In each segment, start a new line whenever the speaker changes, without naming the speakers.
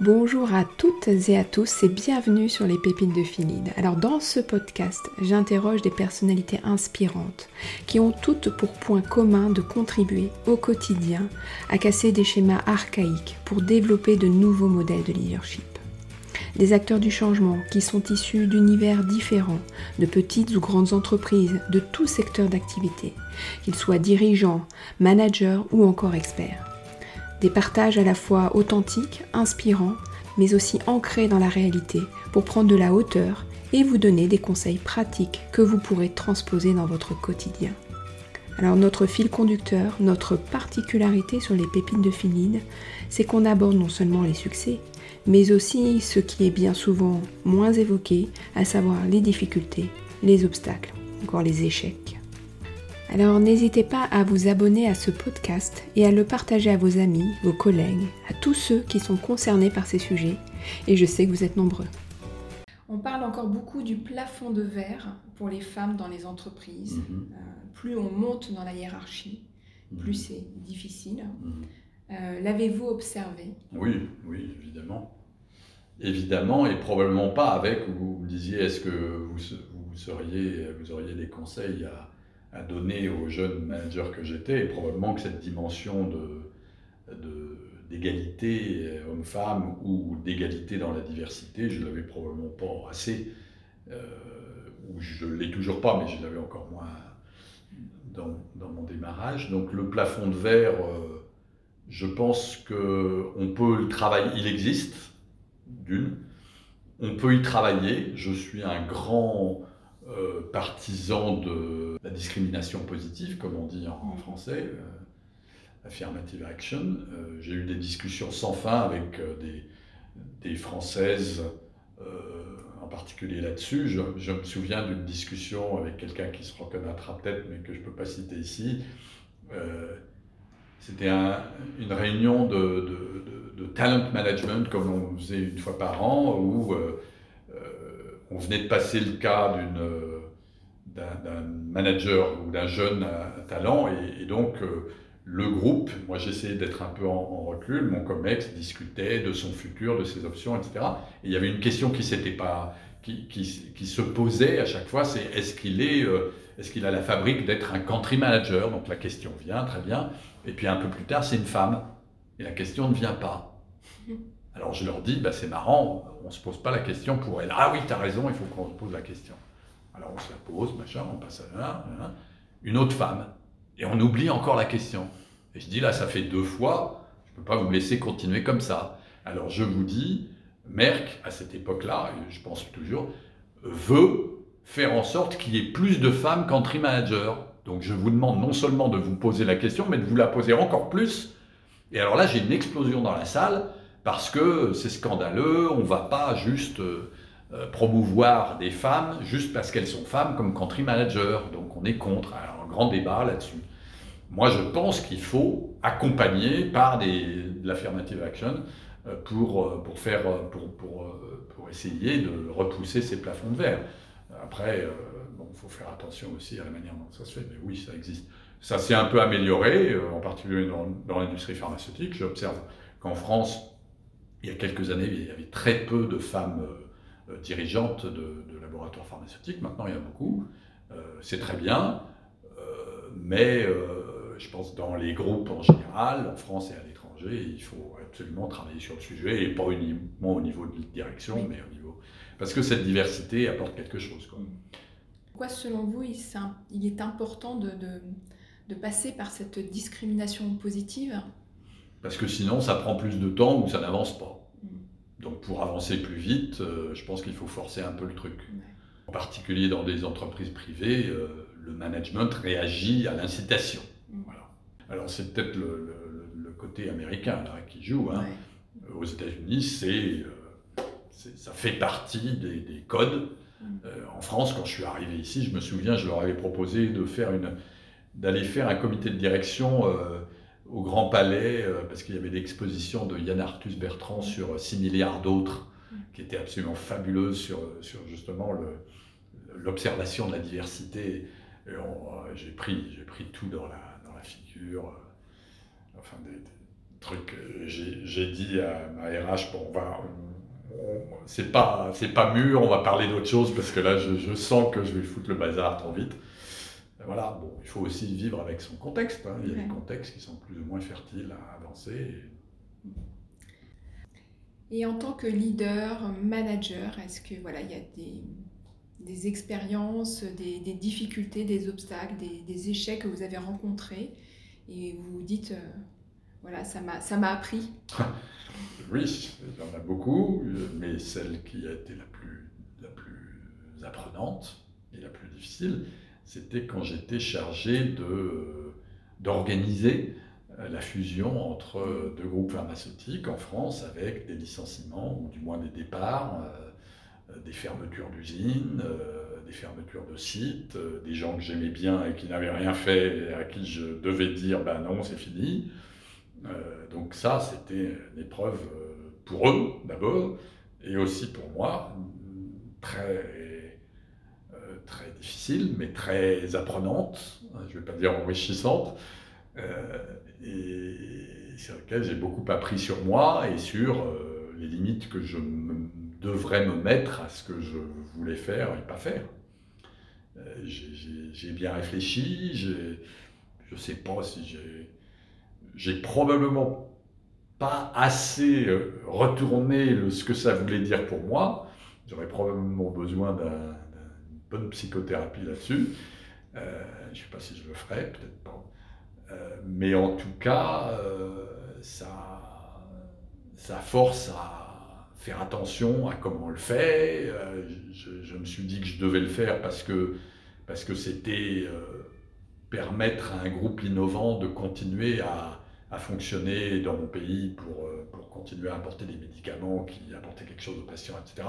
Bonjour à toutes et à tous et bienvenue sur les pépites de Philide. Alors dans ce podcast, j'interroge des personnalités inspirantes qui ont toutes pour point commun de contribuer au quotidien à casser des schémas archaïques pour développer de nouveaux modèles de leadership. Des acteurs du changement qui sont issus d'univers différents, de petites ou grandes entreprises, de tout secteur d'activité, qu'ils soient dirigeants, managers ou encore experts. Des partages à la fois authentiques, inspirants, mais aussi ancrés dans la réalité pour prendre de la hauteur et vous donner des conseils pratiques que vous pourrez transposer dans votre quotidien. Alors notre fil conducteur, notre particularité sur les pépites de finide, c'est qu'on aborde non seulement les succès, mais aussi ce qui est bien souvent moins évoqué, à savoir les difficultés, les obstacles, encore les échecs. Alors n'hésitez pas à vous abonner à ce podcast et à le partager à vos amis, vos collègues, à tous ceux qui sont concernés par ces sujets, et je sais que vous êtes nombreux. On parle encore beaucoup du plafond de verre pour les femmes dans les entreprises. Mhm. Euh, plus on monte dans la hiérarchie, plus mhm. c'est difficile. Mhm. Euh, l'avez-vous observé?
Oui, oui, évidemment. Évidemment, et probablement pas avec, vous me disiez, est-ce que vous, vous, seriez, vous auriez des conseils à à donner aux jeunes managers que j'étais, et probablement que cette dimension de, d'égalité euh, homme-femme ou d'égalité dans la diversité, je ne l'avais probablement pas assez, euh, ou je ne l'ai toujours pas, mais je l'avais encore moins dans, dans, mon démarrage. Donc le plafond de verre, euh, je pense qu'on peut le travailler, il existe, d'une, on peut y travailler, je suis un grand partisan de discrimination positive, comme on dit en, français, euh, affirmative action. Euh, j'ai eu des discussions sans fin avec des, des, Françaises, en particulier là-dessus. Je, me souviens d'une discussion avec quelqu'un qui se reconnaîtra peut-être, mais que je ne peux pas citer ici. C'était une réunion de, de, de, talent management, comme on faisait une fois par an, où on venait de passer le cas d'un manager ou d'un jeune talent, et, donc euh, le groupe, moi j'essayais d'être un peu en, recul, mon COMEX discutait de son futur, de ses options, etc. Et il y avait une question qui s'était pas, qui, qui, se posait à chaque fois, c'est est-ce qu'il est, euh, est-ce qu'il a la fabrique d'être un country manager? Donc la question vient, très bien. Et puis un peu plus tard, c'est une femme, et la question ne vient pas. Alors je leur dis, bah, c'est marrant, on ne se pose pas la question pour elle. Ah oui, tu as raison, il faut qu'on se pose la question. Alors on se la pose, machin, on passe à là, une autre femme, et on oublie encore la question. Et je dis, là, ça fait deux fois, je ne peux pas vous laisser continuer comme ça. Alors je vous dis, Merck, à cette époque-là, je pense toujours, veut faire en sorte qu'il y ait plus de femmes qu'entry managers. Donc je vous demande non seulement de vous poser la question, mais de vous la poser encore plus. Et alors là, j'ai une explosion dans la salle parce que c'est scandaleux, on ne va pas juste euh, euh, promouvoir des femmes juste parce qu'elles sont femmes comme country manager. Donc on est contre. Alors, un grand débat là-dessus. Moi, je pense qu'il faut accompagner par des, de l'affirmative action euh, pour, pour, faire, pour, pour, pour, essayer de repousser ces plafonds de verre. Après, bon, il faut faire attention aussi à la manière dont ça se fait, mais oui, ça existe. Ça s'est un peu amélioré, en particulier dans, dans l'industrie pharmaceutique. J'observe qu'en France, il y a quelques années, il y avait très peu de femmes euh, euh, dirigeantes de, laboratoires pharmaceutiques. Maintenant, il y a beaucoup. Euh, c'est très bien. mais je pense dans les groupes en général, en France et à l'étranger, il faut absolument travailler sur le sujet, et pas uniquement au niveau de direction, mais au niveau... Parce que cette diversité apporte quelque chose. Quoi.
Pourquoi, selon vous, il est important de, de passer par cette discrimination positive?
Parce que sinon ça prend plus de temps ou ça n'avance pas. Pour avancer plus vite, euh, je pense qu'il faut forcer un peu le truc. En particulier dans des entreprises privées, euh, le management réagit à l'incitation. Mm. Voilà. Alors c'est peut-être le, côté américain là, qui joue. Hein. Aux États-Unis, c'est, euh, ça fait partie des, codes. Mm. en France, quand je suis arrivé ici, je me souviens, je leur avais proposé de faire une, d'aller faire un comité de direction au Grand Palais, euh, parce qu'il y avait l'exposition de Yann Arthus Bertrand sur 6 milliards d'autres, qui était absolument fabuleuse sur, sur justement l'observation de la diversité. J'ai pris, pris tout dans la, dans la figure, euh, enfin, truc, j'ai dit à ma RH, bon, on va, c'est pas, c'est pas mûr, on va parler d'autre chose parce que là, je, sens que je vais foutre le bazar trop vite. Voilà, bon, il faut aussi vivre avec son contexte. Hein. Il y a des contextes qui sont plus ou moins fertiles à avancer.
Et... en tant que leader, manager, est-ce que voilà, il y a des, des expériences, des, des, difficultés, des obstacles, des, des, échecs que vous avez rencontrés et vous vous dites, euh, voilà, ça m'a, ça m'a appris?
Oui, il y en a beaucoup, mais celle qui a été la plus, la plus apprenante et la plus difficile, c'était quand j'étais chargé d'organiser la fusion entre deux groupes pharmaceutiques en France avec des licenciements, ou du moins des départs, euh, des fermetures d'usines, euh, des fermetures de sites, euh, des gens que j'aimais bien et qui n'avaient rien fait et à qui je devais dire ben non, c'est fini. donc ça, c'était une épreuve pour eux d'abord et aussi pour moi, très, très difficile, mais très apprenante, je ne vais pas dire enrichissante, et sur laquelle j'ai beaucoup appris sur moi et sur les limites que je devrais me mettre à ce que je voulais faire et pas faire. Euh, j'ai bien réfléchi, je ne sais pas si j'ai... J'ai probablement pas assez euh, retourné ce que ça voulait dire pour moi. J'aurais probablement besoin bonne psychothérapie là-dessus. Euh, je ne sais pas si je le ferai, peut-être pas. mais en tout cas, ça, ça force à faire attention à comment on le fait. Euh, je, me suis dit que je devais le faire parce que parce que c'était euh, permettre à un groupe innovant de continuer à, à fonctionner dans mon pays pour, euh, pour, continuer à apporter des médicaments qui apportaient quelque chose aux patients, etc.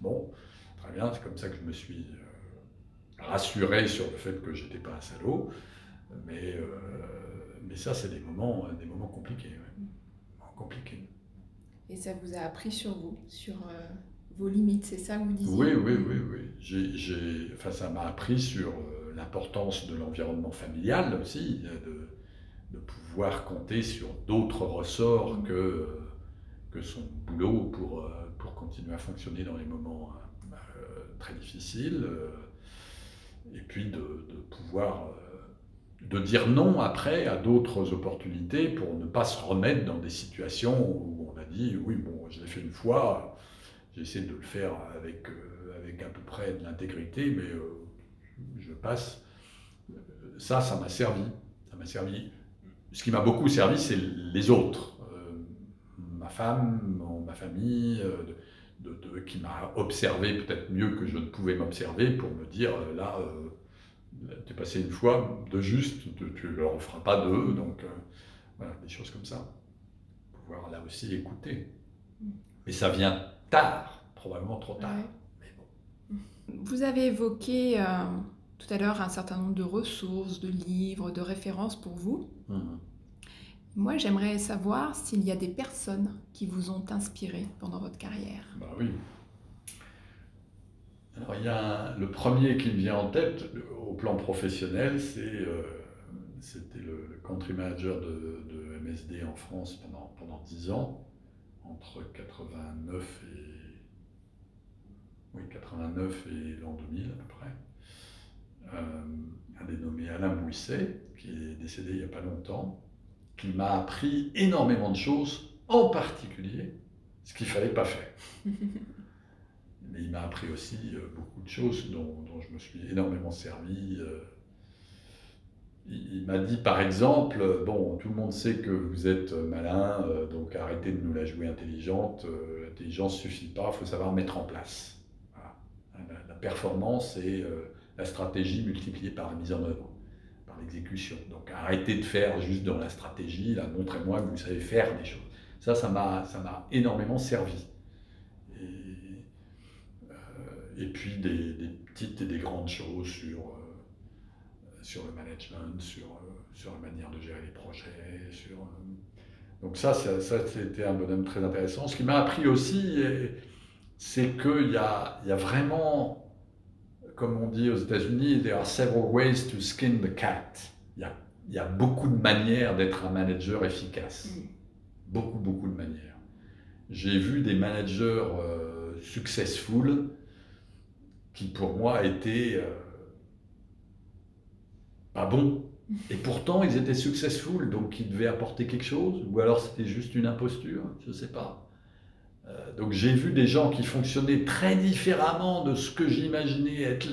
Bon, très bien, c'est comme ça que je me suis rassuré sur le fait que j'étais pas un salaud. Mais, mais ça, c'est des moments, des moments compliqués. compliqués.
Et ça vous a appris sur vous, sur euh, vos limites, c'est ça que vous disiez?
Oui, oui, oui. oui. enfin, ça m'a appris sur euh, l'importance de l'environnement familial aussi, de, de, pouvoir compter sur d'autres ressorts mmh. que, que son boulot pour, euh, pour continuer à fonctionner dans les moments très difficiles. Et puis de, pouvoir de dire non après à d'autres opportunités pour ne pas se remettre dans des situations où on a dit oui, bon, je l'ai fait une fois, j'ai essayé de le faire avec, euh, avec à peu près de l'intégrité, mais euh, je passe. Ça, ça m'a servi. Ça m'a servi. Ce qui m'a beaucoup servi, c'est les autres. Euh, ma femme, ma famille, de, qui m'a observé peut-être mieux que je ne pouvais m'observer pour me dire là tu es passé une fois de juste, tu ne leur en feras pas deux, donc euh, voilà, des choses comme ça. Pouvoir là aussi écouter. Mais ça vient tard, probablement trop tard.
Vous avez évoqué euh, tout à l'heure un certain nombre de ressources, de livres, de références pour vous. Mhm. Moi, j'aimerais savoir s'il y a des personnes qui vous ont inspiré pendant votre carrière.
Bah oui. Alors, il y a le premier qui me vient en tête au plan professionnel, euh, c'était le, country manager de, MSD en France pendant, pendant 10 ans, entre 89 et, oui, 89 et l'an 2000 à peu près. Euh, un dénommé Alain Bouisset, qui est décédé il n'y a pas longtemps, qui m'a appris énormément de choses, en particulier ce qu'il ne fallait pas faire. mais il m'a appris aussi euh, beaucoup de choses dont, je me suis énormément servi. Euh. Il, m'a dit par exemple, bon, tout le monde sait que vous êtes malin, euh, donc arrêtez de nous la jouer intelligente. L'intelligence ne suffit pas, il faut savoir mettre en place. La, performance et la stratégie multipliée par la mise en œuvre, l'exécution. Donc arrêtez de faire juste dans la stratégie, là, montrez-moi que vous savez faire des choses. Ça, ça m'a énormément servi. et puis des, petites et des grandes choses sur, euh, sur le management, sur, euh, sur la manière de gérer les projets. Euh, donc ça, ça, c'était un bonhomme très intéressant. Ce qui m'a appris aussi, c'est qu'il y a, y a vraiment, comme on dit aux États-Unis, there are several ways to skin the cat. Il y a, il y a beaucoup de manières d'être un manager efficace. beaucoup, beaucoup de manières. J'ai vu des managers successful qui pour moi étaient pas bons. Et pourtant, ils étaient successful, donc ils devaient apporter quelque chose, ou alors c'était juste une imposture, je ne sais pas. Euh, donc j'ai vu des gens qui fonctionnaient très différemment de ce que j'imaginais être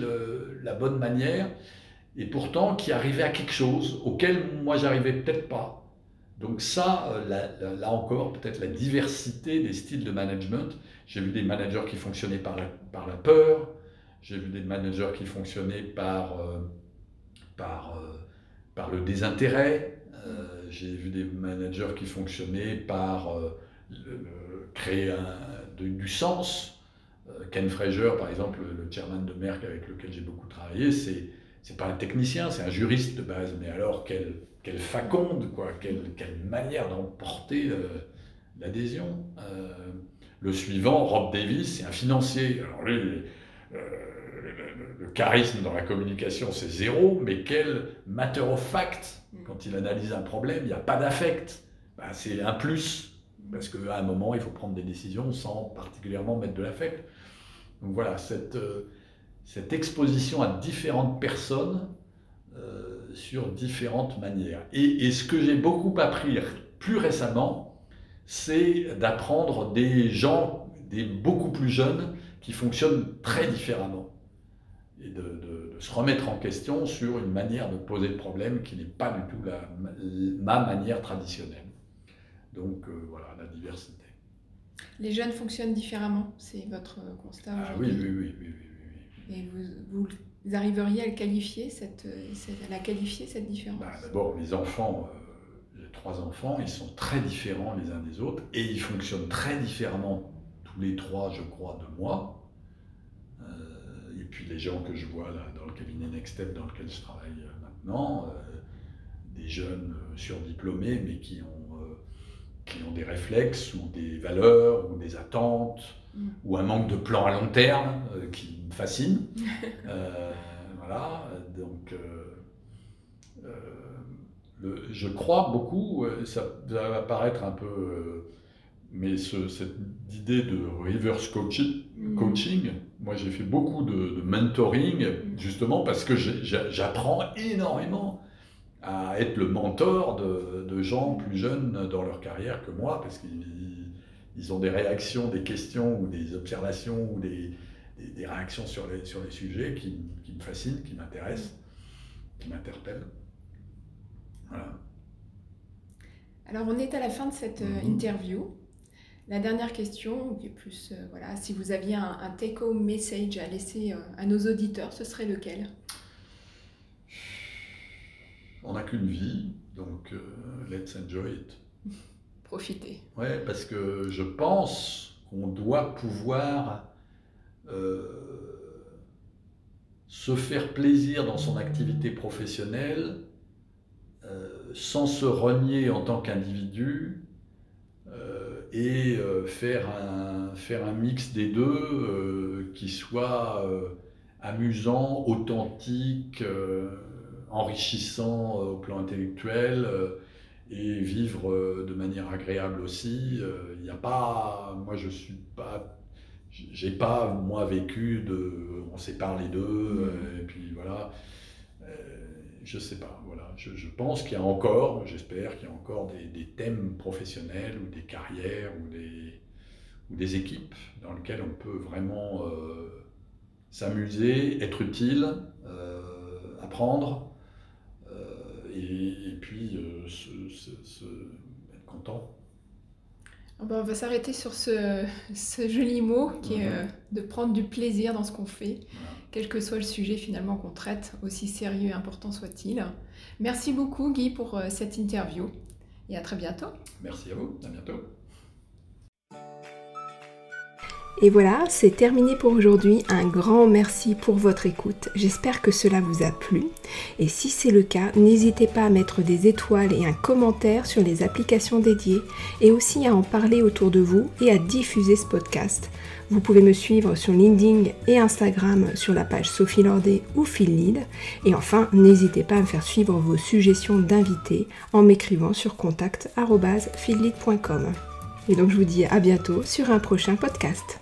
la bonne manière, et pourtant qui arrivaient à quelque chose auquel moi j'arrivais peut-être pas. Donc ça, euh, là, encore, peut-être la diversité des styles de management. J'ai vu des managers qui fonctionnaient par la, peur, j'ai vu des managers qui fonctionnaient par, euh, par, par le désintérêt, j'ai vu des managers qui fonctionnaient par créer du sens. Euh, Ken Fraser, par exemple, le chairman de Merck avec lequel j'ai beaucoup travaillé, c'est c'est pas un technicien, c'est un juriste de base, mais alors quelle, quelle faconde, quoi, quelle, quelle manière d'emporter euh, l'adhésion. Euh, le suivant, Rob Davis, c'est un financier. Alors lui, le, charisme dans la communication, c'est zéro, mais quel matter of fact, quand il analyse un problème, il n'y a pas d'affect. Ben, c'est un plus parce qu'à un moment, il faut prendre des décisions sans particulièrement mettre de l'affect. Donc voilà, cette, euh, cette exposition à différentes personnes euh, sur différentes manières. Et, ce que j'ai beaucoup appris plus récemment, c'est d'apprendre des gens, des beaucoup plus jeunes, qui fonctionnent très différemment. Et de, se remettre en question sur une manière de poser le problème qui n'est pas du tout ma manière traditionnelle. Donc euh, voilà, la diversité.
Les jeunes fonctionnent différemment, c'est votre constat
ah, oui, oui, oui, oui,
oui, Et vous, vous, arriveriez à, qualifier cette, à la qualifier cette différence?
Bah, D'abord, les enfants, euh, j'ai trois enfants, ils sont très différents les uns des autres et ils fonctionnent très différemment tous les trois, je crois, de moi. Euh, et puis les gens que je vois là dans le cabinet Next Step dans lequel je travaille maintenant, des jeunes surdiplômés mais qui ont qui ont des réflexes ou des valeurs ou des attentes mm. ou un manque de plan à long terme euh, qui me fascine. Euh, voilà, donc euh, je crois beaucoup, ça, va paraître un peu, mais cette idée de reverse coaching, mm. coaching moi j'ai fait beaucoup de, de mentoring mm. justement parce que j'apprends énormément à être le mentor de, gens plus jeunes dans leur carrière que moi, parce qu'ils ont des réactions, des questions ou des observations ou des, des, réactions sur les, sur les sujets qui, qui me fascinent, qui m'intéressent, qui m'interpellent. Voilà.
Alors on est à la fin de cette mhm. interview. La dernière question, qui est plus, euh, voilà, si vous aviez un, un take-home message à laisser euh, à nos auditeurs, ce serait lequel?
On n'a qu'une vie, donc euh, let's enjoy it.
Profitez.
Ouais, parce que je pense qu'on doit pouvoir euh, se faire plaisir dans son activité professionnelle euh, sans se renier en tant qu'individu et faire, un, faire un mix des deux qui soit amusant, authentique enrichissant euh, au plan intellectuel euh, et vivre euh, de manière agréable aussi. Il n'y a pas, moi je suis pas, j'ai pas moi vécu de, on sépare les deux mmh. et puis voilà. je sais pas, voilà. Je, pense qu'il y a encore, j'espère qu'il y a encore des, thèmes professionnels ou des carrières ou des, ou des équipes dans lesquelles on peut vraiment s'amuser, être utile, apprendre et, puis euh, être content.
Ah ben, on va s'arrêter sur ce, joli mot qui est euh, de prendre du plaisir dans ce qu'on fait, quel que soit le sujet finalement qu'on traite, aussi sérieux et important soit-il. Merci beaucoup Guy pour euh, cette interview et à très bientôt.
Merci à vous, à bientôt.
Et voilà, c'est terminé pour aujourd'hui. Un grand merci pour votre écoute. J'espère que cela vous a plu. Et si c'est le cas, n'hésitez pas à mettre des étoiles et un commentaire sur les applications dédiées et aussi à en parler autour de vous et à diffuser ce podcast. Vous pouvez me suivre sur LinkedIn et Instagram sur la page Sophie Lordet ou Phil Et enfin, n'hésitez pas à me faire suivre vos suggestions d'invités en m'écrivant sur contact.phillead.com. Et donc je vous dis à bientôt sur un prochain podcast.